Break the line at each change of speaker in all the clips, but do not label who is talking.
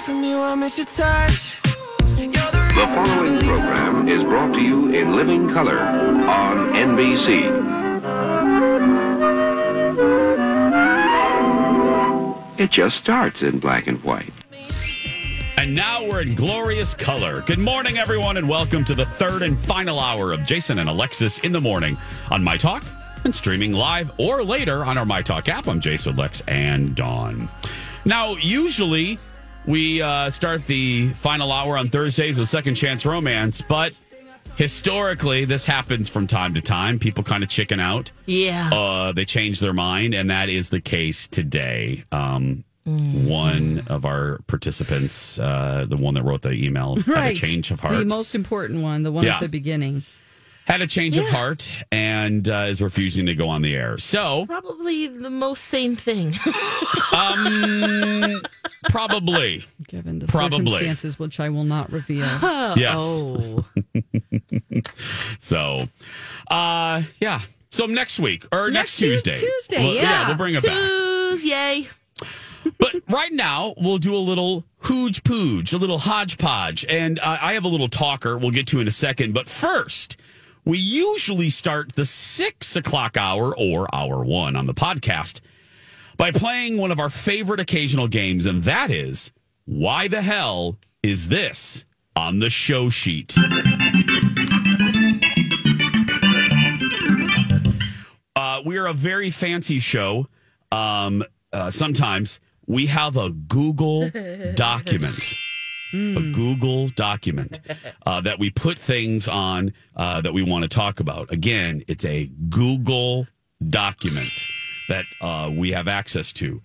From you, I miss your touch.
The following program is brought to you in living color on NBC. It just starts in black and white.
And now we're in glorious color. Good morning, everyone, and welcome to the third and final hour of Jason and Alexis in the morning on My Talk and streaming live or later on our My Talk app. I'm Jason Lex and Dawn. Now, usually we uh, start the final hour on Thursdays with Second Chance Romance, but historically, this happens from time to time. People kind of chicken out.
Yeah.
Uh, they change their mind, and that is the case today. Um,
Mm-hmm.
One of our participants, uh, the one that wrote the email, had
Right.
a change of heart.
The most important one, the one
Yeah.
at the beginning.
Had a change of heart and uh, is refusing to go on the air. So,
Probably the most sane thing.
um, probably.
Given the
Probably.
circumstances, which I will not reveal.
Yes.
Oh.
So, uh, yeah. So next week or next,
Next Tu-
Tuesday.
Tuesday,
Well,
yeah.
we'll bring it back.
Who's yay?
But right now, we'll do a little hooge pooge, a little hodgepodge. And uh, I have a little talker we'll get to in a second. But first, we usually start the six o'clock hour or hour one on the podcast by playing one of our favorite occasional games. And that is Why the Hell is This on the show sheet? Uh, we are a very fancy show. Um, uh, sometimes we have a Google document, a Google document uh, that we put things on uh, that we want to talk about. Again, it's a Google document that uh, we have access to.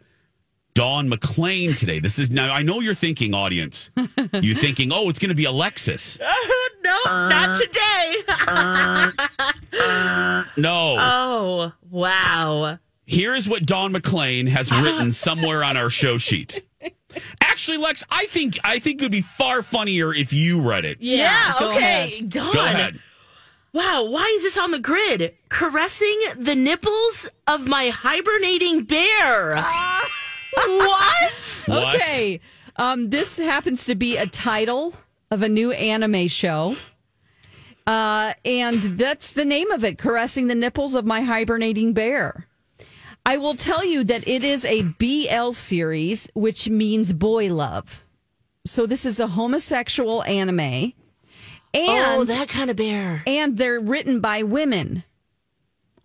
Dawn McClain today. This is now. I know you're thinking, audience. You're thinking, oh, it's going to be Alexis.
no, not today.
No.
oh, wow.
Here's what Dawn McClain has written somewhere on our show sheet. Actually, Lex, I think I think it would be far funnier if you read it.
Yeah,
go
okay. Dawn.
Go ahead.
Wow, why is this on the grid? Caressing the nipples of my hibernating bear. what?
What?
Okay. Um, this happens to be a title of a new anime show. Uh, and that's the name of it Caressing the Nipples of My Hibernating Bear. I will tell you that it is a BL series, which means boy love. So this is a homosexual anime. And
oh, that kind of bear.
and they're written by women.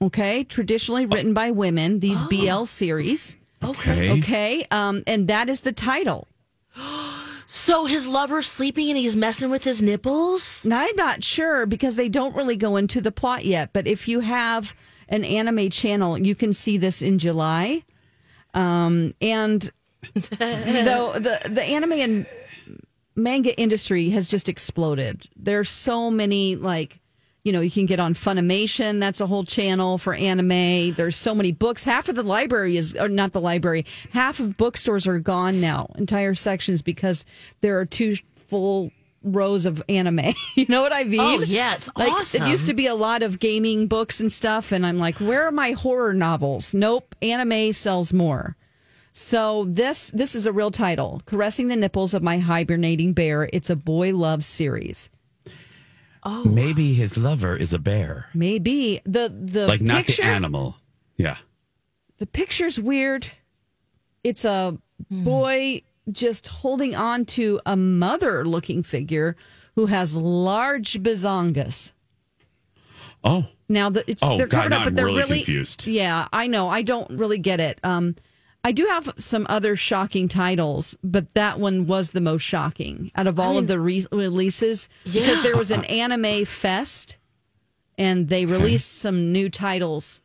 Okay, traditionally written by women, these BL series.
Okay.
Okay, um, and that is the title.
So his lover's sleeping and he's messing with his nipples?
Now, I'm not sure because they don't really go into the plot yet. But if you have an anime channel, you can see this in July. Um, and though the the anime and manga industry has just exploded. There's so many like you know you can get on Funimation. That's a whole channel for anime. There's so many books. Half of the library is or not the library. Half of bookstores are gone now. Entire sections because there are two full rows of anime. you know what I mean?
Oh, yeah, it's
like,
awesome.
It used to be a lot of gaming books and stuff, and I'm like, where are my horror novels? Nope, anime sells more. So this this is a real title, "Caressing the Nipples of My Hibernating Bear." It's a boy love series.
Oh, maybe his lover is a bear,
Maybe the the
like not
picture,
the animal. Yeah.
The picture's weird. It's a hmm. boy just holding on to a mother looking figure who has large bazongas.
Oh,
Now the it's
Oh,
they're
God,
covered up, but
I'm
they're
really
really
confused.
Yeah, I know. I don't really get it. Um, I do have some other shocking titles, but that one was the most shocking out of all of the re- releases because there was an anime fest, and they released some new titles.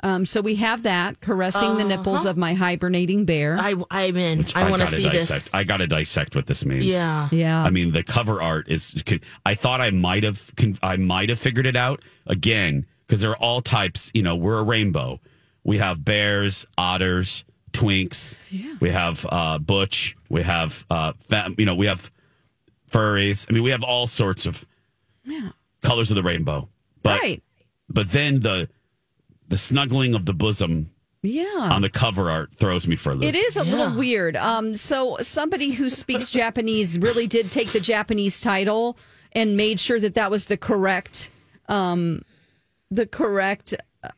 Um, so we have that caressing the nipples of my hibernating bear.
I, I'm in. I, want to
gotta
see
dissect.
this.
I got to dissect what this means.
Yeah.
yeah,
I mean, the cover art is. I thought I might have. I might have figured it out again because there are all types. You know, we're a rainbow. We have bears, otters, twinks. Yeah. We have uh, butch. We have uh, fam, you know, we have furries. I mean, we have all sorts of yeah. colors of the rainbow. But
right.
but then the the snuggling of the bosom
Yeah.
on the cover art throws me for a loop.
It is a little weird. Um, so somebody who speaks Japanese really did take the Japanese title and made sure that that was the correct, um, the correct uh,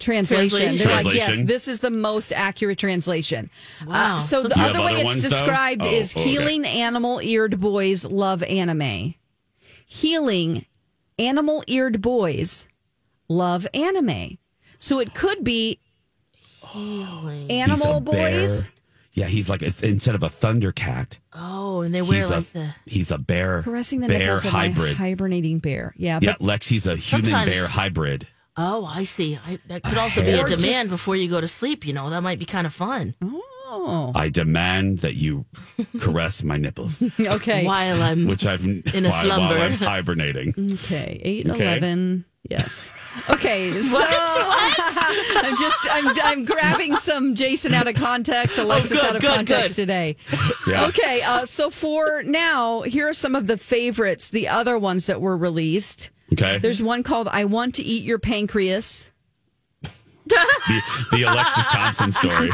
translation.
Translation.
They're like, yes, this is the most accurate translation.
Wow.
Uh, so the other way
other
it's
ones,
described
Oh,
is
okay.
healing animal eared boys love anime. Healing animal eared boys love anime. So it could be
Healing.
He's
animal
a bear.
boys.
Yeah, he's like a, instead of a thundercat,
Oh, and they wear
he's
like
a
the.
he's a bear
caressing the
bear
nipples of
hybrid.
my hibernating bear. Yeah,
yeah,
but
Lex, he's a human bear hybrid.
Oh, I see. I, that could also be a
Or just-
demand before you go to sleep. You know, that might be kind of fun.
oh,
I demand that you caress my nipples,
okay,
While I'm
which I've in
a slumber.
while I'm hibernating.
okay, eight and
Okay.
eleven. Yes. Okay. So I'm just I'm I'm grabbing some Jason out of context, Alexis
good,
out of
good,
context
good.
today.
Yeah.
Okay. Uh, so for now, here are some of the favorites, the other ones that were released.
Okay,
There's one called "I Want to Eat Your Pancreas."
the, the Alexis Thompson story.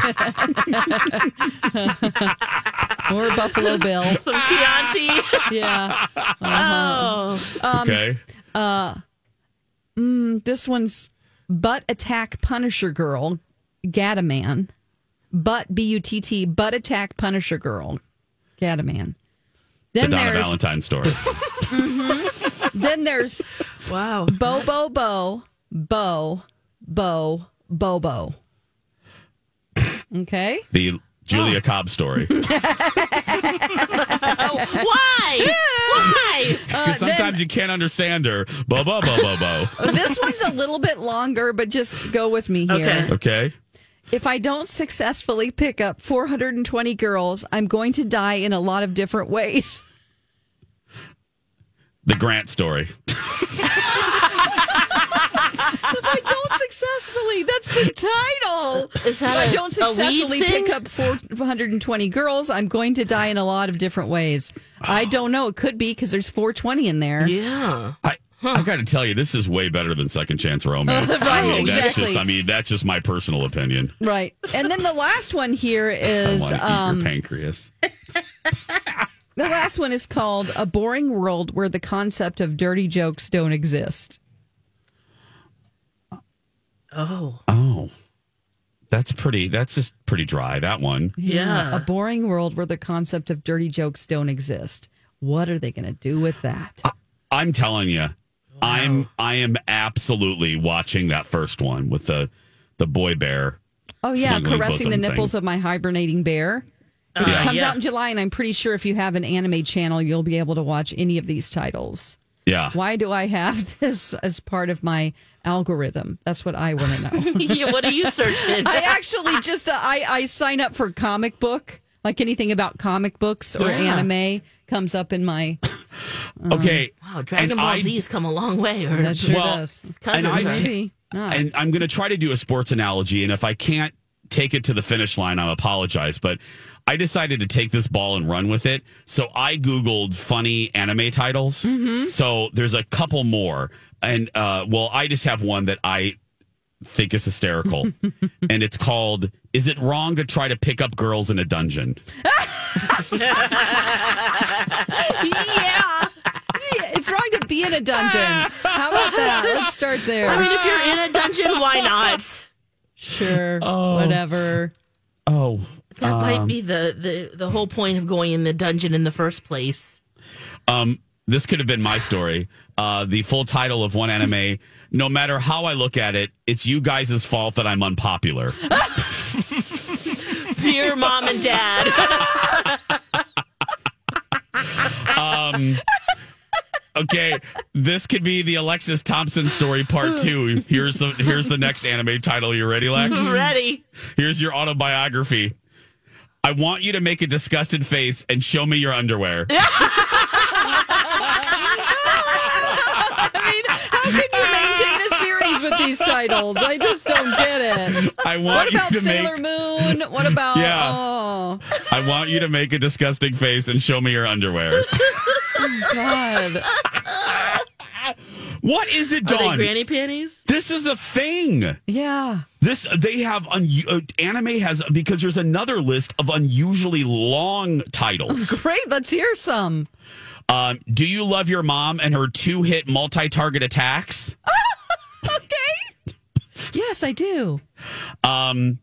Or Buffalo Bill.
some Chianti.
Yeah.
oh,
Um,
Okay, Mm,
this one's Butt Attack Punisher Girl, Gadaman. Butt, B U T T, Butt Attack Punisher Girl, Gadaman.
the
Then
Donna
there's
Valentine story. Mm-hmm.
then there's
wow.
Bo Bo Bo Bo Bo Bobo. Okay.
the Julia Cobb story.
Why? Why?
Uh, because sometimes you can't understand her. Bo bo bo bo bo.
This one's a little bit longer, but just go with me here.
Okay.
Okay.
If I don't successfully pick up 420 girls, I'm going to die in a lot of different ways.
The Grant story.
if I don't successfully, that's the title.
Is that
if I
a-
don't successfully
thing?
pick up 420 girls, I'm going to die in a lot of different ways. I don't know. It could be because there's 420 in there.
Yeah.
I, I got to tell you, this is way better than Second Chance Romance.
Right,
I mean, That's
exactly.
just, I mean, that's just my personal opinion.
Right. And then the last one here is I
want to eat
um,
your pancreas.
the last one is called A Boring World Where the Concept of Dirty Jokes Don't Exist.
Oh,
Oh, that's pretty. That's just pretty dry. That one.
yeah.
A boring world where the concept of dirty jokes don't exist. What are they going to do with that?
I'm telling you, I'm I am absolutely watching that first one with the the boy bear.
Oh yeah, caressing the nipples
thing.
of my hibernating bear. Uh, it
Yeah.
comes
Yeah.
out in July, and I'm pretty sure if you have an anime channel, you'll be able to watch any of these titles.
Yeah.
Why do I have this as part of my algorithm? That's what I want to know.
Yeah, what are you searching?
I actually just uh, I I sign up for comic book, like anything about comic books or
Yeah.
anime comes up in my.
Okay.
wow, Dragon
And
Ball
I-
Z's come a long way. Or
That sure
Well,
does.
cousins.
and I-
are-
Maybe not.
and I'm going to try to do a sports analogy. And if I can't take it to the finish line, I apologize. But I decided to take this ball and run with it. So I Googled funny anime titles. So there's a couple more. And, uh, well, I just have one that I think is hysterical. and it's called Is It Wrong to Try to Pick Up Girls in a Dungeon?
yeah. It's wrong to be in a dungeon. How about that? Let's start there.
I mean, if you're in a dungeon, why not?
Sure. Oh. Whatever.
Oh,
That
Um,
might be the, the the whole point of going in the dungeon in the first place.
Um, this could have been my story. Uh, the full title of one anime. No matter how I look at it, it's you guys' fault that I'm unpopular.
Dear mom and dad.
um, Okay, this could be the Alexis Thompson story part two. Here's the here's the next anime title. You ready, Lex?
Ready.
Here's your autobiography. I want you to make a disgusted face and show me your underwear.
I mean, how can you maintain a series with these titles? I just don't get it.
I want
What about Sailor
make
Moon? What about
Yeah.
oh
I want you to make a disgusting face and show me your underwear.
God?
What is it, Dawn?
granny panties?
This is a thing.
Yeah.
This they have un, uh, anime has because there's another list of unusually long titles.
Great. Let's hear some.
Um, do you love your mom and her two hit multi target attacks?
Okay. Yes, I do.
Um,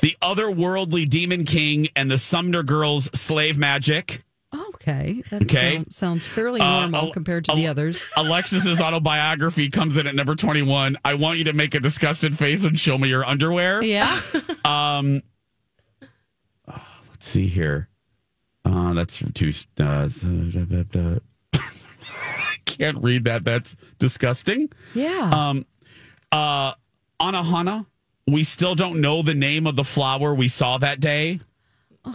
the otherworldly demon king and the summoner girls slave magic.
Okay. That
Okay.
sound- sounds fairly
Uh,
normal
Al-
compared to
Al-
the others.
Alexis's autobiography comes in at number 21. I want you to make a disgusted face and show me your underwear.
Yeah.
Um, let's see here. Uh, that's too. Uh, can't read that. That's disgusting.
Yeah.
Um, uh, Anohana, we still don't know the name of the flower we saw that day.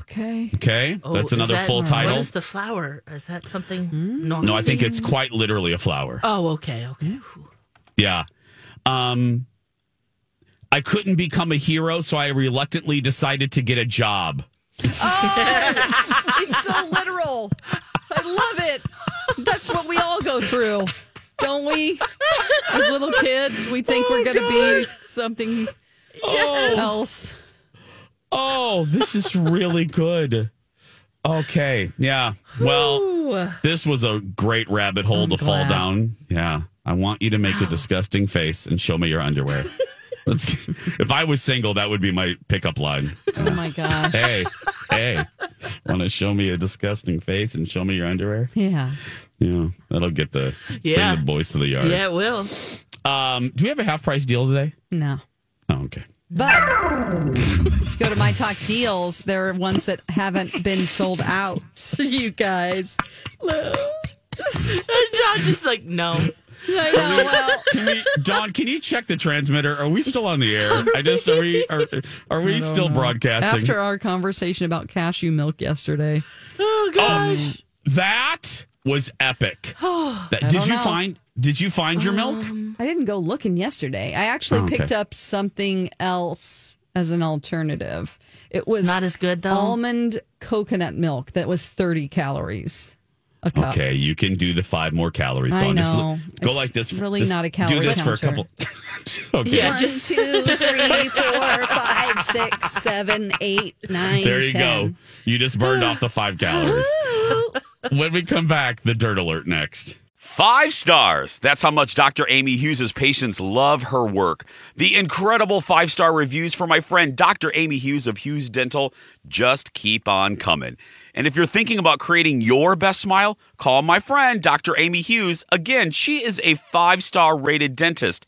okay.
Okay,
Oh,
that's another
that-
full title.
What is the flower? Is that something?
Hmm?
No.
no, I think it's quite literally a flower.
Oh, okay, okay.
Yeah. Um, I couldn't become a hero, so I reluctantly decided to get a job.
Oh, It's so literal. I love it. That's what we all go through, don't we? As little kids, we think we're going to be something else.
Oh, this is really good. Okay. Yeah. Well, this was a great rabbit hole to fall down. Yeah. I want you to make a disgusting face and show me your underwear. Let's, if I was single, that would be my pickup line.
Oh my gosh.
Hey, hey, want to show me a disgusting face and show me your underwear?
Yeah.
Yeah, that'll get the
Yeah.
bring the boys to the yard.
Yeah, it will.
Um, do we have a half price deal today?
No.
Oh, okay.
But if you go to My Talk Deals, there are ones that haven't been sold out. To you guys.
John just like no.
I know. Well,
Can we, Don? Can you check the transmitter? Are we still on the air? I just are we are, are we still broadcasting?
after our conversation about cashew milk yesterday,
Oh gosh.
that was epic. That, did you
know.
find? Did you find your milk?
Um, I didn't go looking yesterday. I actually
Oh, okay.
picked up something else as an alternative. It was
Not as good though.
almond coconut milk that was 30 calories a cup.
Okay, you can do the five more calories.
I
Dawn. Just
know.
look- go
It's
like this.
really
Just
not a calorie.
Do
calorie
this for a couple. okay.
Yeah,
One,
just-
two, three, four, five, six, seven, eight, nine.
There you
10.
go. You just burned off the five calories. When we come back, the dirt alert next.
Five stars. That's how much Dr. Amy Hughes' patients love her work. The incredible five star reviews for my friend Dr. Amy Hughes of Hughes Dental just keep on coming. And if you're thinking about creating your best smile, call my friend Dr. Amy Hughes. Again, she is a five star rated dentist.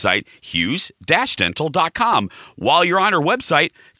hughes-dental.com. While you're on our website,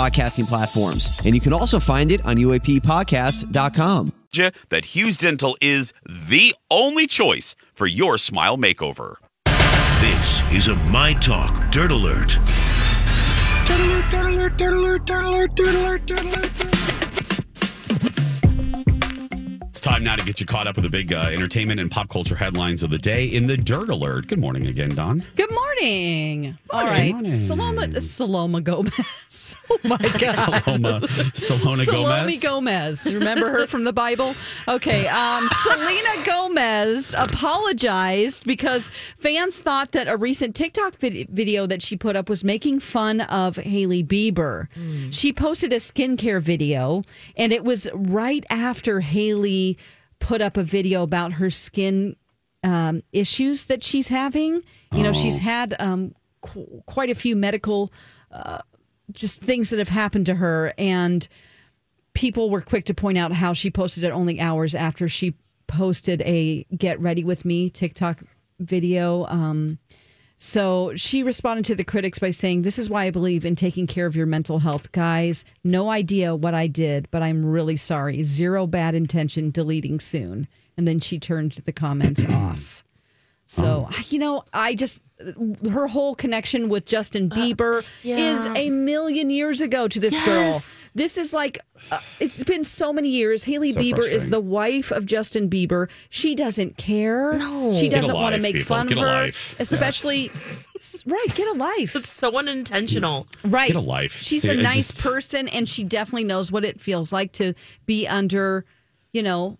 podcasting platforms. And you can also find it on UAPpodcast.com.
you that Hughes Dental is the only choice for your smile makeover.
This is a My Talk Dirt Alert.
It's time now to get you caught up with the big uh, entertainment and pop culture headlines of the day in the Dirt Alert. Good morning again, Don.
Good morning. All right.
Morning.
Saloma, Saloma Gomez. oh my God.
Saloma, Salona
Salome
Gomez.
Gomez. Remember her from the Bible? Okay. Um, Selena Gomez apologized because fans thought that a recent TikTok vid- video that she put up was making fun of Hailey Bieber. She posted a skincare video, and it was right after Hailey put up a video about her skin um, issues that she's having. You know, she's had um, qu- quite a few medical uh, just things that have happened to her. And people were quick to point out how she posted it only hours after she posted a get ready with me tiktok video. Um, so she responded to the critics by saying this is why i believe in taking care of your mental health guys. No idea what i did but i'm really sorry. Zero bad intention deleting soon. And then she turned the comments off so you know i just her whole connection with Justin Bieber
yeah.
is a million years ago to this
Yes.
girl. This is like uh, it's been so many years. Hailey
So
Bieber is the wife of Justin Bieber. She doesn't care.
No.
she
Get a
doesn't want to
life,
make
people.
fun
Get
of
a
her,
life.
especially S- right. Get a life.
It's so unintentional.
Right.
Get a life.
She's
See,
a
I
nice
just-
person, and she definitely knows what it feels like to be under, you know,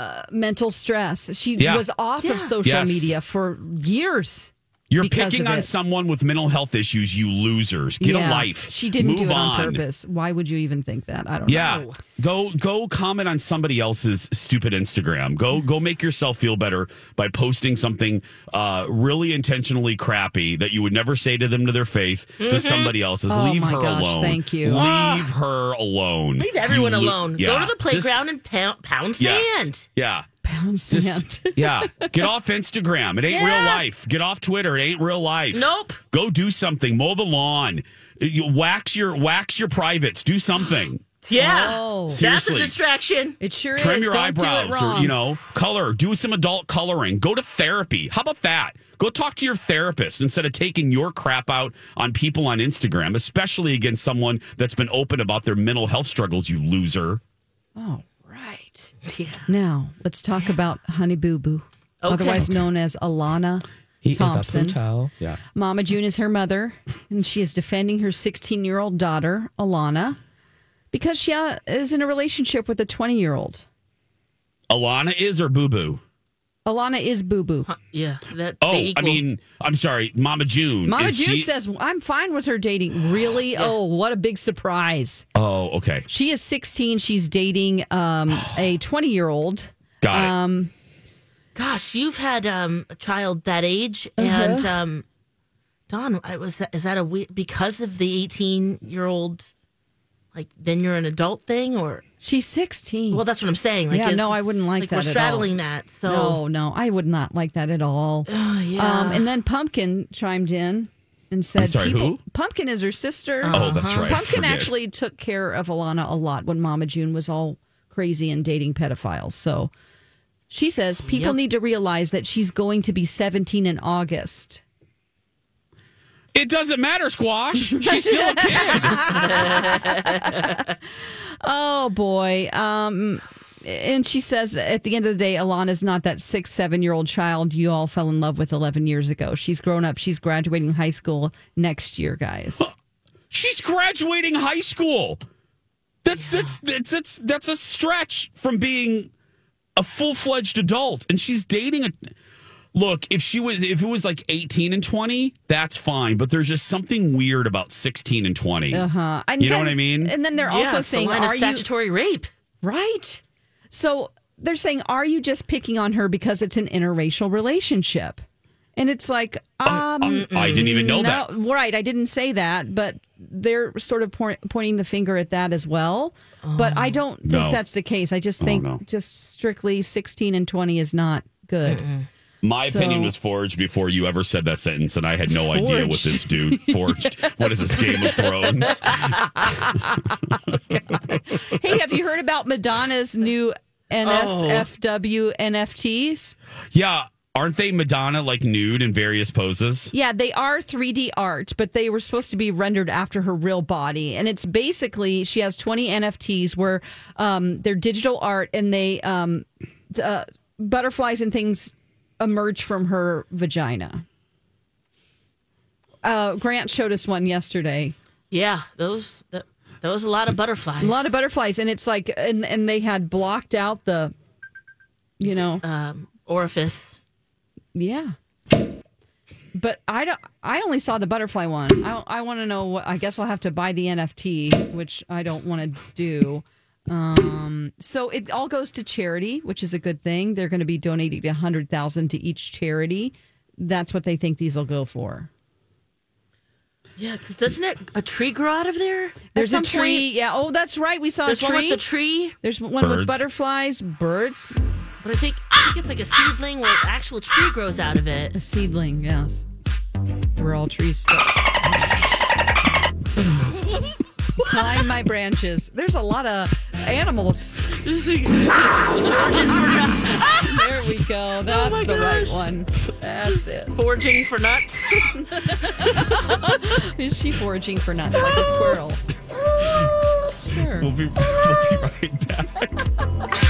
uh, mental stress. She
Yeah.
was off
Yeah.
of social
Yes.
media for years.
You're picking on someone with mental health issues, you losers. Get
Yeah.
a life.
She didn't
Move
do it on,
on
purpose. Why would you even think that? I don't
Yeah.
know.
Go go comment on somebody else's stupid Instagram. Go go make yourself feel better by posting something uh, really intentionally crappy that you would never say to them to their face to somebody else's.
Oh
Leave
my
her
gosh,
alone.
thank you.
Leave her alone.
Leave everyone
lo-
alone. Go to the playground and pound, pound
Just- yes.
sand.
Yeah.
Pound
Just yeah. Get off Instagram. It ain't
Yeah.
real life. Get off Twitter. It ain't real life.
Nope.
Go do something. Mow the lawn. You wax your wax your privates. Do something.
Yeah.
Oh.
That's a distraction.
It sure
trim
is.
your
Don't do it
eyebrows or you know color do some adult coloring go to therapy how about that go talk to your therapist instead of taking your crap out on people on instagram especially against someone that's been open about their mental health struggles you loser
Oh, right.
Yeah.
Now let's talk about Honey Boo Boo,
Okay.
otherwise known as Alana Thompson.
yeah
Mama June is her mother, and she is defending her 16 year old daughter, Alana, because she uh, is in a relationship with a 20 year old.
alana is or boo boo
Alana is Boo Boo.
Yeah. That
oh
they
i mean i'm sorry mama june
Mama
is
June
she-
says, I'm fine with her dating. Really? Oh, what a big surprise.
oh okay
She is 16. She's dating um, a 20 year old.
got it
Um,
Gosh, you've had um, a child that age,
Uh-huh.
and um, Don, I was is that a weird because of the eighteen year old? Like then you're an adult thing, or
she's 16.
well, that's what I'm saying. Like,
Yeah,
is-
no, I wouldn't like that
We're
at all.
straddling that, so
No, no, I would not like that at all.
Oh, yeah.
Um, and then Pumpkin chimed in and said,
I'm sorry,
people,
who?
Pumpkin is her sister.
Oh, that's right.
Pumpkin
forget.
actually took care of Alana a lot when Mama June was all crazy and dating pedophiles. So she says people
Yep.
need to realize that she's going to be 17 in August.
it doesn't matter squash she's still a kid
Oh boy. Um and she says at the end of the day, Alana's not that six, seven year old child you all fell in love with 11 years ago. She's grown up. She's graduating high school next year, guys.
She's graduating high school. That's that's that's that's that's a stretch from being a full fledged adult, and she's dating a. Look, if she was, if it was like 18 and 20, that's fine. But there's just something weird about 16 and 20.
Uh huh.
You know what I mean?
And then they're
Yeah,
also
it's the
saying,
line of
"Are you
statutory rape?"
right?" So they're saying, "Are you just picking on her because it's an interracial relationship?" And it's like, um,
I didn't even know
no,
that.
Right, I didn't say that, but they're sort of point, pointing the finger at that as well. But I don't think
No.
that's the case. I just
Oh,
think
no.
just strictly sixteen and twenty is not good.
My
So-
opinion was forged before you ever said that sentence, and I had no idea what this dude forged. what is this Game of Thrones?
hey, have you heard about Madonna's new NSFW NFTs?
Yeah, aren't they Madonna like nude in various poses?
Yeah, they are 3D art, but they were supposed to be rendered after her real body. And it's basically she has 20 NFTs where um, they're digital art and they um, the butterflies and things emerge from her vagina. Uh, Grant showed us one yesterday.
Yeah, those that, that was a lot of butterflies.
A lot of butterflies, and it's like, and and they had blocked out the, you know,
um, orifice.
Yeah. But I don't. I only saw the butterfly one. I I want to know what. I guess I'll have to buy the NFT, which I don't want to do. Um. So it all goes to charity, which is a good thing. They're going to be donating a hundred thousand to each charity. That's what they think these will go for.
Yeah, because doesn't it a tree grow out of there?
There's a
some
tree.
point?
Yeah. Oh, that's right. We saw
There's
a tree.
one with the tree.
There's one with butterflies, birds,
But I think I think it's like a seedling where an actual tree grows out of it.
a seedling. Yes. We're all trees. Still. Climb my branches. There's a lot of animals. there we go. Oh That's
my
the right one. That's it.
Foraging for nuts.
Is she foraging for nuts like a squirrel? Sure.
We'll be, we'll be right back.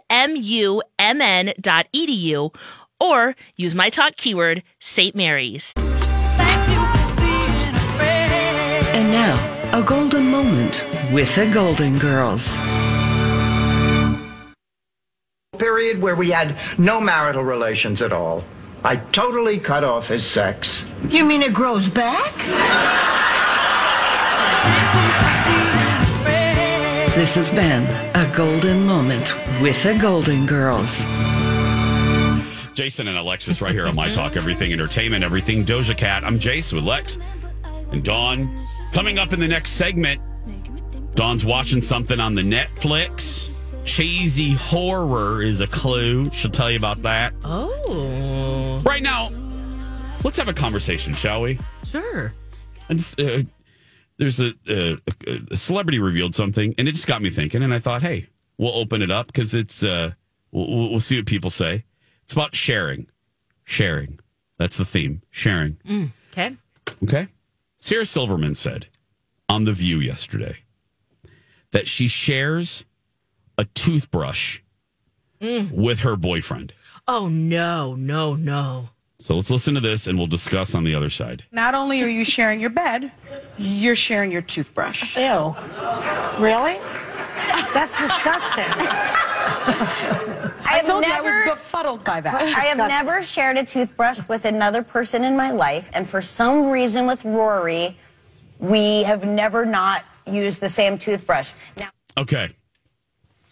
smumn.edu or use my talk keyword, St. Mary's.
And now, a golden moment with the Golden Girls.
Period where we had no marital relations at all. I totally cut off his sex.
You mean it grows back?
This has been a golden moment with the Golden Girls.
Jason and Alexis right here on My Talk Everything Entertainment, Everything Doja Cat. I'm Jace with Lex and Dawn. Coming up in the next segment, Dawn's watching something on the Netflix. Cheesy horror is a clue. She'll tell you about that.
Oh,
Right now, let's have a conversation, shall we?
sure.
I just, uh, there's a, a, a celebrity revealed something, and it just got me thinking. And I thought, hey, we'll open it up because it's uh, we'll, we'll see what people say. It's about sharing, sharing. That's the theme, sharing.
Okay.
Okay. Sarah Silverman said on The View yesterday that she shares a toothbrush with her boyfriend.
Oh no, no, no.
So let's listen to this and we'll discuss on the other side.
Not only are you sharing your bed, you're sharing your toothbrush.
Ew. Really? That's disgusting.
I told you I was befuddled by that.
I have never shared a toothbrush with another person in my life, and for some reason with Rory, we have never not used the same toothbrush. Now,
Okay.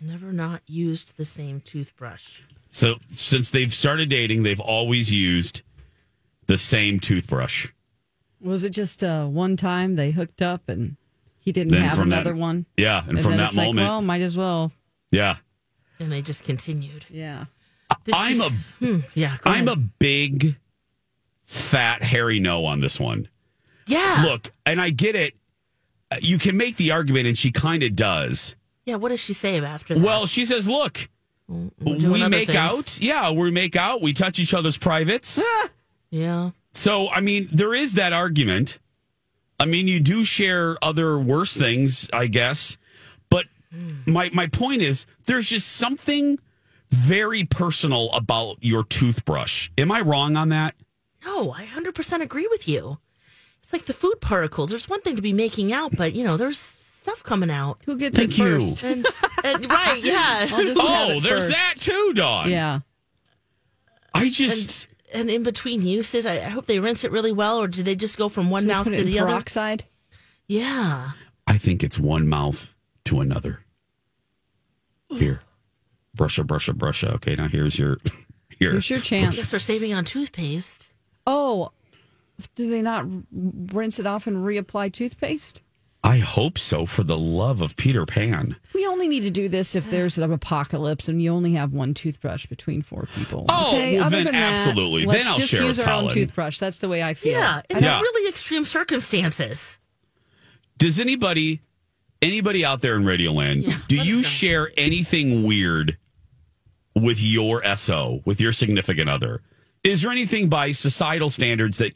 Never not used the same toothbrush.
So since they've started dating, they've always used the same toothbrush.
Was it just uh, one time they hooked up and he didn't
Then
have
from that-
another one?
Yeah, and, from
then
that
it's like,
moment,
well, might as well.
yeah.
And they just continued.
Yeah.
I'm a
Hmm, yeah. Go
I'm
ahead.
a big fat hairy no on this one.
yeah.
Look, and I get it. Uh, You can make the argument, and she kind of does.
Yeah. What does she say after that?
Well, she says, "Look,
doing
we make
things.
out. Yeah, we make out. We touch each other's privates.
yeah.
So, I mean, there is that argument. I mean, you do share other worse things, I guess. But hmm. my my point is, there's just something very personal about your toothbrush. Am I wrong on that?
No, I 100% agree with you. It's like the food particles. There's one thing to be making out, but you know, there's stuff coming out.
Who gets
Thank
it
you.
first?
And, and- right, yeah.
I'll just
Oh, there's
first.
that too, Dawn.
Yeah.
I just
and, and in between uses, I, I hope they rinse it really well, or do they just go from one
Should
mouth
put it
to
in
the other?
peroxide?
Yeah.
I think it's one mouth to another. Here. Brusha, brusha, brusha. Okay, now here's your here.
Here's your
I
chance.
guess they're saving on toothpaste.
Oh, do they not rinse it off and reapply toothpaste?
I hope so for the love of Peter Pan.
We only need to do this if there's an apocalypse and you only have one toothbrush between four people.
Oh,
okay?
well,
Other
then
than that,
absolutely.
Let's
Then I'll
just
share
use
with
our own toothbrush. That's the way I feel.
Yeah, in
Yeah.
really extreme circumstances.
Does anybody anybody out there in Radioland, do you share anything weird with your SO, with your significant other? Is there anything by societal standards that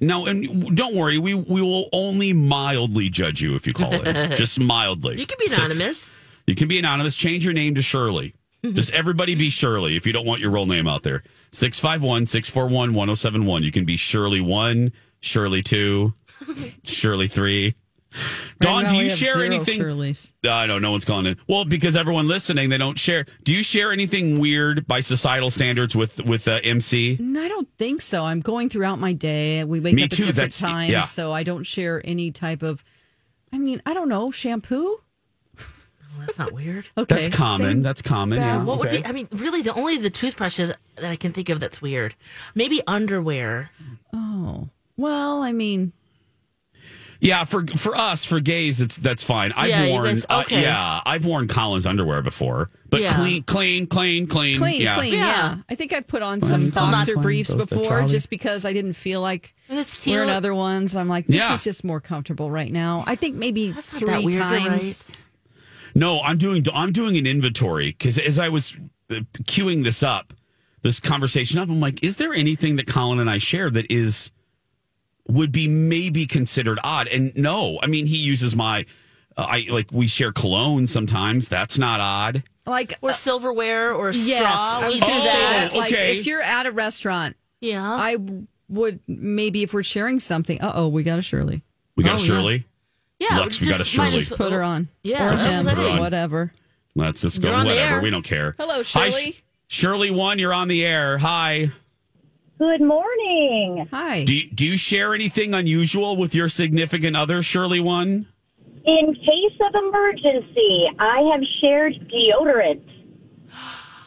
no, and don't worry, we we will only mildly judge you if you call it. Just mildly.
You can be
Six-
anonymous.
You can be anonymous. Change your name to Shirley. Just everybody be Shirley if you don't want your real name out there. 651 641 1071. You can be Shirley 1, Shirley 2, Shirley 3. Dawn,
now
do you share anything?
Shirleys.
I know no one's calling in. Well, because everyone listening, they don't share. Do you share anything weird by societal standards with with uh, MC?
No, I don't think so. I'm going throughout my day. We wake
Me
up
too.
at different
That's-
times,
yeah.
so I don't share any type of. I mean, I don't know shampoo.
Well, that's not weird.
Okay,
That's common.
same
That's common. Yeah.
What would
okay.
be? I mean, really, the only the toothbrushes that I can think of that's weird. Maybe underwear.
Oh well, I mean,
Yeah, for for us, for gays, it's that's fine. I've
Yeah,
worn,
guys-
uh, yeah, I've worn Colin's underwear before, but
Yeah.
clean, clean, clean, clean,
clean,
yeah.
clean.
Yeah.
Yeah. I think I put on some
still not-
boxer briefs before, just because I didn't feel like
And
wearing other ones. I'm like, this
Yeah.
is just more comfortable right now. I think maybe
That's not
three
that weird.
Times.
right.
No, I'm doing I'm doing an inventory because as I was uh, queuing this up, this conversation up, I'm like, is there anything that Colin and I share that is would be maybe considered odd? And no, I mean he uses my. Uh, I like we share cologne sometimes. That's not odd.
Like
Or silverware or straw.
Yes, I was going to say
that.
that. Like,
okay.
if you're at a restaurant,
Yeah.
I would maybe if we're sharing something. Uh oh, we got a Shirley.
We got
Oh,
a. Shirley.
yeah.
Lex, we got a Shirley.
as-
Put her on.
Yeah,
or
just
him,
put her on.
whatever.
Let's just go.
You're on the
Whatever. We don't care.
Hello,
Hi,
Shirley.
Sh- Shirley one, you're on the air. Hi.
Good morning.
Hi.
Do you, do you share anything unusual with your significant other, Shirley one?
In case of emergency, I have shared deodorant.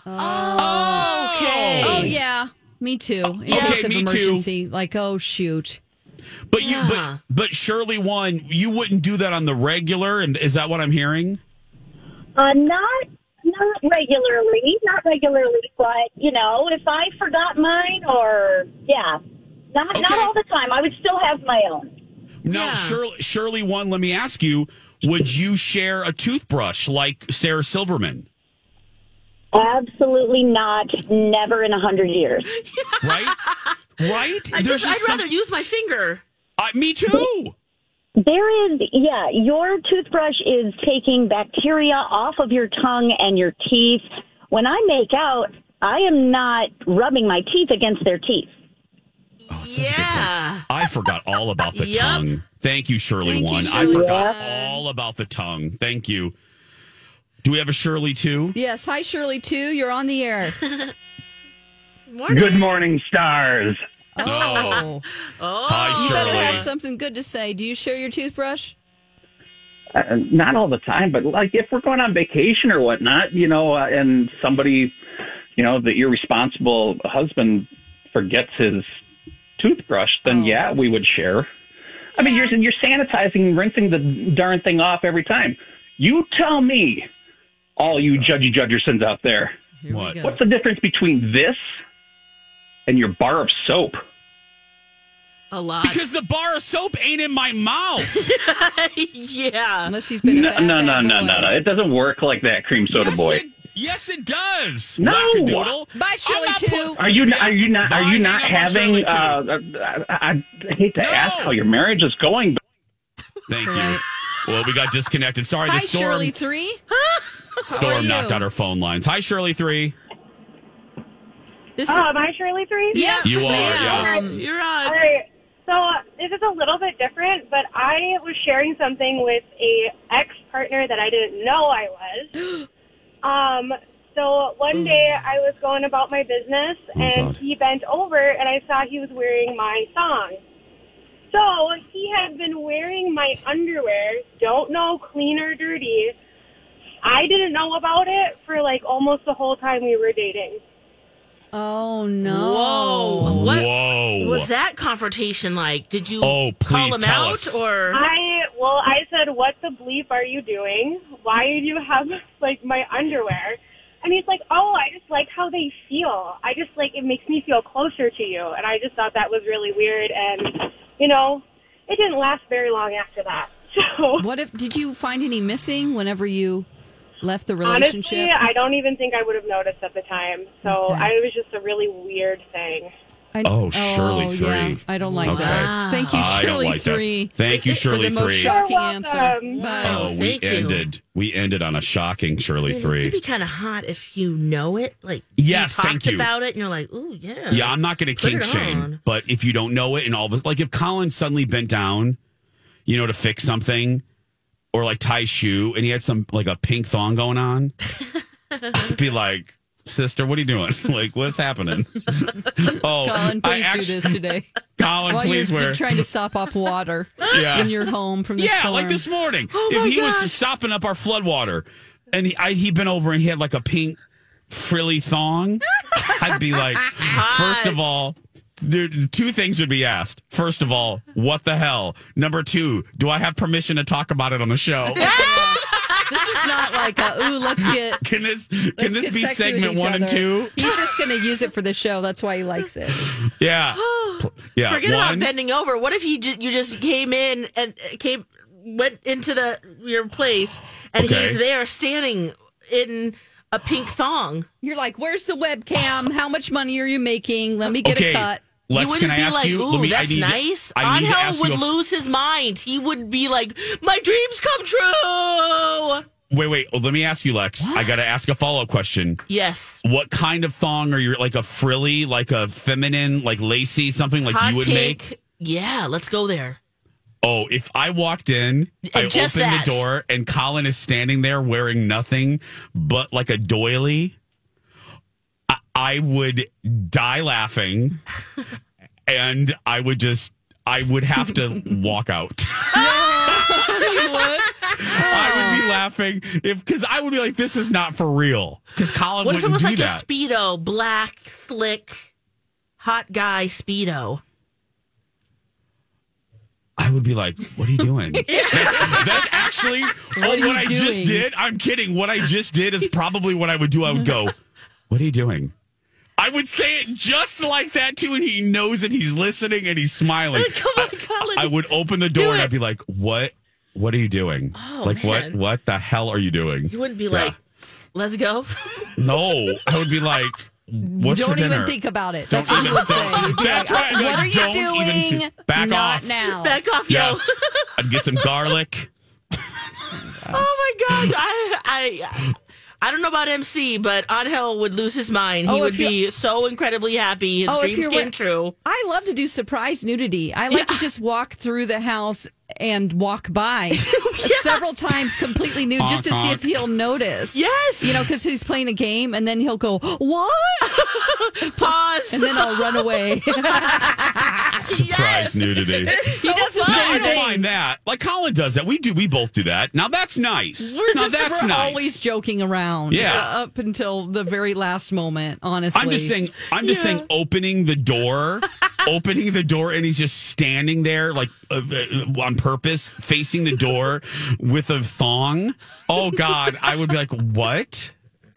Oh.
Okay.
Oh yeah, me too. In
Okay,
case of
me too.
emergency, like oh shoot.
But you,
Yeah.
but but Shirley one, you wouldn't do that on the regular, and is that what I'm hearing?
Uh, not not regularly, not regularly, but you know, if I forgot mine, or yeah, not
Okay.
not all the time. I would still have my own.
No,
Yeah.
Shirley, Shirley one. Let me ask you: Would you share a toothbrush like Sarah Silverman?
Absolutely not. Never in a hundred years.
Right, right.
I just I'd
some-
rather use my finger.
Uh, me too.
There is, yeah, your toothbrush is taking bacteria off of your tongue and your teeth. When I make out, I am not rubbing my teeth against their teeth.
Oh, Yeah.
I forgot all about the
Yup.
tongue. Thank you, Shirley
Thank you,
one. I forgot
one.
all about the tongue. Thank you. Do we have a Shirley two?
Yes, hi Shirley two. You're on the air.
Morning.
Good morning, stars.
Oh,
Oh.
Hi,
you better have something good to say. Do you share your toothbrush?
Uh, not all the time, but like if we're going on vacation or whatnot, you know, uh, and somebody, you know, the irresponsible husband forgets his toothbrush, then yeah, we would share. I mean, you're you're sanitizing, rinsing the darn thing off every time. You tell me, all you judgy judgersons out there,
What?
What's the difference between this and your bar of soap?
A lot.
Because the bar of soap ain't in my mouth.
yeah.
Unless he's been a
No,
bad,
no,
bad
no, no,
boy.
no, no. It doesn't work like that, cream soda
yes,
boy.
It, yes, it does.
No.
Wackadoodle.
Bye, Shirley,
I'm
too.
Are you are you not are you not
hang up on
having? Uh, uh, I, I hate to
No.
ask how your marriage is going, but
Thank
Right.
you. Well, we got disconnected. Sorry,
Hi,
the storm,
Shirley three. How
storm knocked out our phone lines. Hi, Shirley three.
This
Oh, am I Shirley Three?
yes,
You are,
ma'am.
yeah.
You're on.
All right. So uh, this is a little bit different, but I was sharing something with a ex partner that I didn't know I was. um. So one day I was going about my business, and
God.
he bent over, and I saw he was wearing my thong. So he had been wearing my underwear. Don't know clean or dirty. I didn't know about it for like almost the whole time we were dating.
Oh no!
Whoa. What
Whoa.
was that confrontation like? Did you
Oh,
call him
tell
out
us.
or
I well, I said, "What the bleep are you doing? Why do you have like my underwear?" And he's like, "Oh, I just like how they feel. I just like it makes me feel closer to you." And I just thought that was really weird, and you know, it didn't last very long after that. So
What if did you find any missing whenever you left the relationship?
honestly, I don't even think I would have noticed at the time. So
Okay.
I it was just a really weird thing.
I,
oh, oh, Shirley
yeah.
three.
I don't like
Okay.
that. Thank you,
I don't
Shirley
like that.
three.
Thank you,
for
Shirley
the most shocking
You're
answer.
welcome.
Bye.
Oh, oh, we
thank you.
ended. We ended on a shocking Shirley three.
It'd be kind of hot if you know it. Like
Yes,
you
thank
talked
you.
about it, and you're like, "Ooh, yeah."
Yeah, I'm not going to kink shame, but if you don't know it and all this, like if Colin suddenly bent down, you know, to fix something, or like tie shoe, and he had some like a pink thong going on, I'd be like, "Sister, what are you doing? like, what's happening?" oh,
Colin,
I
please
actu-
do this today.
Colin,
While
please
you're,
wear.
you're trying to sop up water
Yeah.
in your home from the
yeah,
storm.
like this morning.
Oh
if he was sopping up our flood water, and he I, he'd been over and he had like a pink frilly thong, I'd be like, first of all. There, two things would be asked. First of all, what the hell? Number two, do I have permission to talk about it on the show?
This is not like a, ooh, let's get.
Can this can this be segment
each
one and two?
He's just going to use it for the show. That's why he likes it.
Yeah, yeah.
Forget about bending over. What if you ju- you just came in and uh, came went into the your place and
Okay.
he's there standing in a pink thong?
You're like, where's the webcam? How much money are you making? Let me get
Okay,
a cut.
Lex, can I
be
ask
like,
you?
"Ooh,
Let me.
that's
I need,
nice."
I need to
Angel
ask
would lose his mind. He would be like, "My dreams come true."
wait, wait. oh, let me ask you, Lex. I got to ask a follow up question.
Yes,
What kind of thong are you? Like a frilly, like a feminine, like lacy, something like
hot
you would
cake.
make?
Yeah, let's go there.
Oh, if I walked in, I
And just
opened
that.
the door, and Colin is standing there wearing nothing but like a doily, I, I would die laughing, and I would just, I would have to walk out. I would be laughing if because I would be like, "This is not for real." Because Colin
What if
wouldn't
it was like
that.
a speedo, black, slick, hot guy speedo?
I would be like, "What are you doing?" that's, that's actually
are
what
you
I just did. I'm kidding. What I just did is probably what I would do. I would go, "What are you doing?" I would say it just like that too, and he knows that he's listening and he's smiling.
Come on, Colin.
I would open the door and I'd be like, "What? What are you doing?
Oh,
like what?
man.
What the hell are you doing?"
You wouldn't be
Yeah.
like, "Let's go."
"No." I would be like, "What's
don't even think about it.
Don't
That's what
even-
you would say.
That's
like,
right. I'd be
What
like,
are you
"Don't even
doing?
back
Not
off."
now.
Back off,
Yes,
yo.
I'd get some garlic.
Oh my gosh, I I I don't know about MC, but Angel would lose his mind. He
Oh,
would be so incredibly happy. His
Oh,
dreams came true.
I love to do surprise nudity. I like to just walk through the house and walk by several times completely nude just to
Honk,
see if he'll notice.
Yes.
You know, because he's playing a game and then he'll go, What?
Pause.
And then I'll run away.
Surprise nudity.
he does the
No, I don't
thing.
mind that. Like Colin does that. We do. We both do that. Now that's nice.
We're
now
just
that's
we're
nice.
always joking around.
Yeah.
uh, up until the very last moment, honestly.
I'm just saying. I'm just saying. Opening the door, opening the door, and he's just standing there, like Uh, on purpose, facing the door with a thong. Oh God, I would be like, what?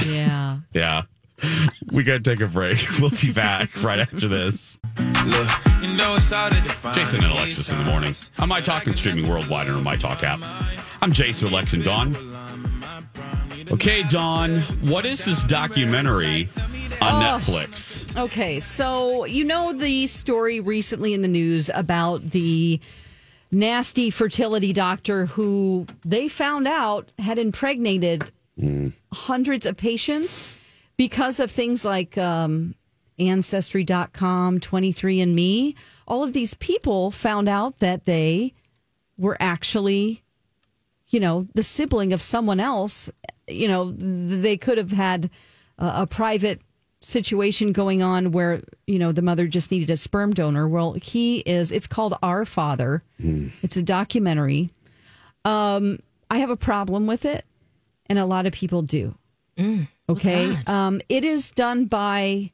Yeah.
Yeah. We got to take a break. We'll be back right after this. Jason and Alexis in the morning. On My Talk and streaming worldwide on My Talk app. I'm Jason with Lex and Dawn. Okay, Dawn, what is this documentary on
Oh.
Netflix?
Okay, so you know the story recently in the news about the nasty fertility doctor who they found out had impregnated hundreds of patients because of things like um, Ancestry.com, 23andMe. All of these people found out that they were actually, you know, the sibling of someone else. You know, they could have had a, a private situation going on where, you know, the mother just needed a sperm donor. Well, he is, it's called Our Father. It's a documentary. Um, I have a problem with it, and a lot of people do. Okay. Um, it is done by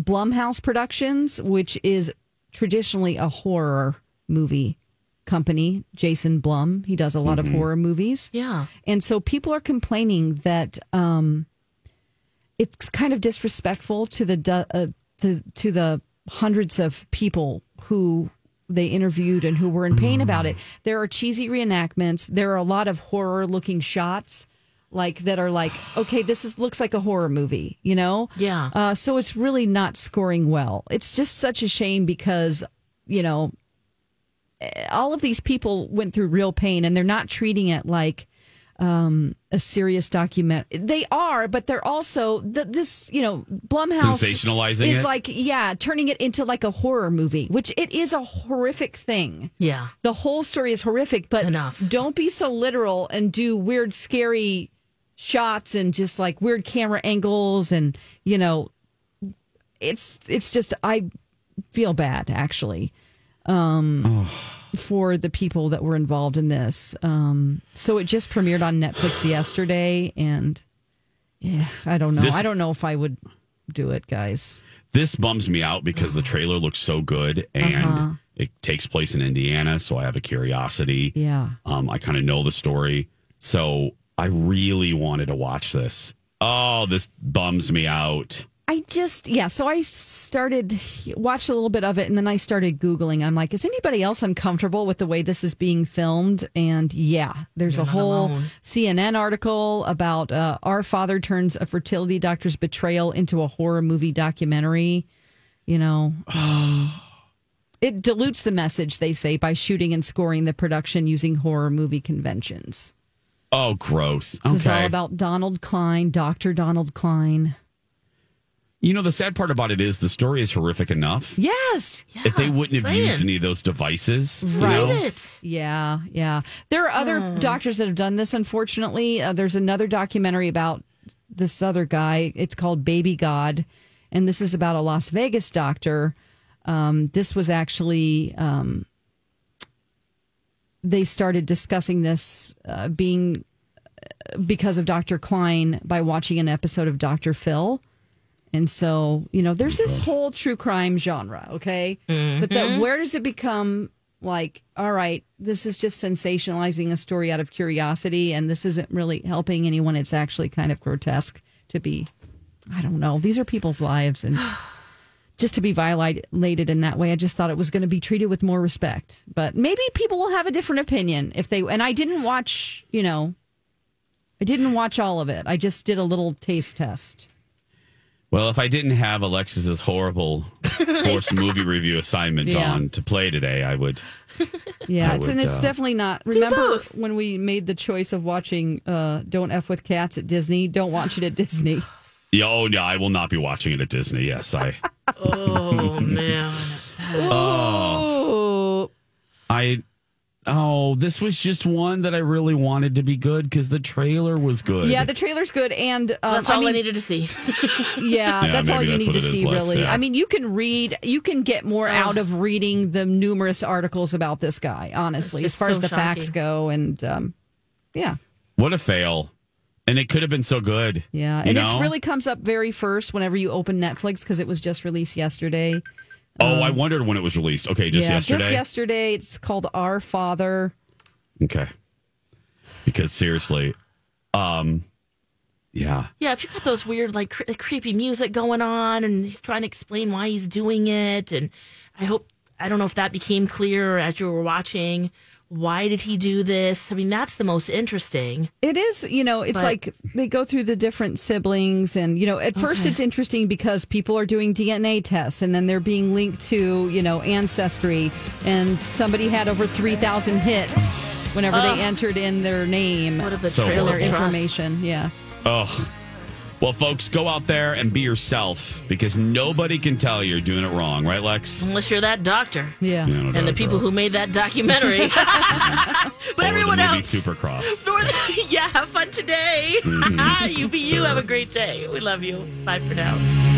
Blumhouse Productions, which is traditionally a horror movie company. Jason Blum, he does a lot of horror movies.
Yeah.
And so people are complaining that um, it's kind of disrespectful to the uh, to to the hundreds of people who they interviewed and who were in pain about it. There are cheesy reenactments. There are a lot of horror looking shots like that are like okay this is looks like a horror movie you know
Yeah.
uh, so it's really not scoring well it's just such a shame because you know eh, all of these people went through real pain and they're not treating it like um, a serious document. They are, but they're also th- this. You know, Blumhouse
Sensationalizing
is
it?
like yeah, turning it into like a horror movie, which it is a horrific thing.
Yeah.
The whole story is horrific, but enough. don't be so literal and do weird, scary shots and just like weird camera angles and you know, it's it's just I feel bad actually um, for the people that were involved in this. Um, so it just premiered on Netflix yesterday, and yeah, I don't know.
This-
I don't know if I would do it, guys.
This bums me out because the trailer looks so good and
Uh-huh.
it takes place in Indiana, so I have a curiosity.
Yeah.
Um, I kind of know the story, so I really wanted to watch this. Oh, this bums me out.
I just yeah. So I started watched a little bit of it, and then I started googling. I'm like, is anybody else uncomfortable with the way this is being filmed? And yeah, there's
You're
a whole
alone.
CNN article about uh, our father turns a fertility doctor's betrayal into a horror movie documentary. You know, it dilutes the message they say by shooting and scoring the production using horror movie conventions.
Oh, gross.
This is all about Donald Cline, Doctor Donald Cline.
You know, the sad part about it is the story is horrific enough.
Yes.
if they wouldn't have used any of those devices, you
Right.
know?
Yeah, yeah. There are other doctors that have done this, unfortunately. Uh, there's another documentary about this other guy. It's called Baby God. And this is about a Las Vegas doctor. Um, this was actually, um, they started discussing this uh, being because of Dr. Cline by watching an episode of Dr. Phil. And so, you know, there's this whole true crime genre, okay? But that mm-hmm. where does it become like, all right, this is just sensationalizing a story out of curiosity and this isn't really helping anyone. It's actually kind of grotesque to be I don't know. These are people's lives and just to be violated in that way, I just thought it was going to be treated with more respect. But maybe people will have a different opinion if they and I didn't watch, you know, I didn't watch all of it. I just did a little taste test.
Well, if I didn't have Alexis's horrible forced movie review assignment
Yeah.
on to play today, I would.
Yeah,
I
it's, and
would,
it's
uh,
definitely not. Remember when we made the choice of watching uh, "Don't F with Cats" at Disney? Don't watch it at Disney.
Yeah, oh, no, I will not be watching it at Disney. Yes, I.
Oh man.
Oh. I. Oh, this was just one that I really wanted to be good because the trailer was good.
Yeah, the trailer's good, and um,
That's all I,
mean,
needed to see.
Yeah,
Yeah,
that's all you
that's
need to see,
Lex,
really.
yeah.
I mean, you can read, you can get more out of reading the numerous articles about this guy, honestly, as far
so
as the facts go. And um, yeah,
What a fail. And it could have been so good.
yeah. And it really comes up very first whenever you open Netflix because it was just released yesterday.
Oh, I wondered when it was released. Okay, just
yeah,
yesterday.
just yesterday. It's called Our Father.
Okay. Because seriously, um, Yeah.
Yeah, if you got those weird, like cre- creepy music going on, and he's trying to explain why he's doing it, and I hope I don't know if that became clear as you were watching. Why did he do this? I mean, that's the most interesting.
It is, you know, it's
But-
like they go through the different siblings, and you know, at first
Okay.
it's interesting because people are doing DNA tests, and then they're being linked to, you know, ancestry, and somebody had over three thousand hits whenever
Ugh.
they entered in their name
What a
and
betrayal
their
of
information. Yeah.
Oh. Well, folks, go out there and be yourself because nobody can tell you're doing it wrong, right, Lex?
Unless you're that doctor.
Yeah.
You know,
and the
doctor.
people who made that documentary. but
Or
everyone
the movie
else.
Supercross.
North- yeah, have fun today.
Mhm.
you be you.
Sure.
Have a great day. We love you. Bye for now.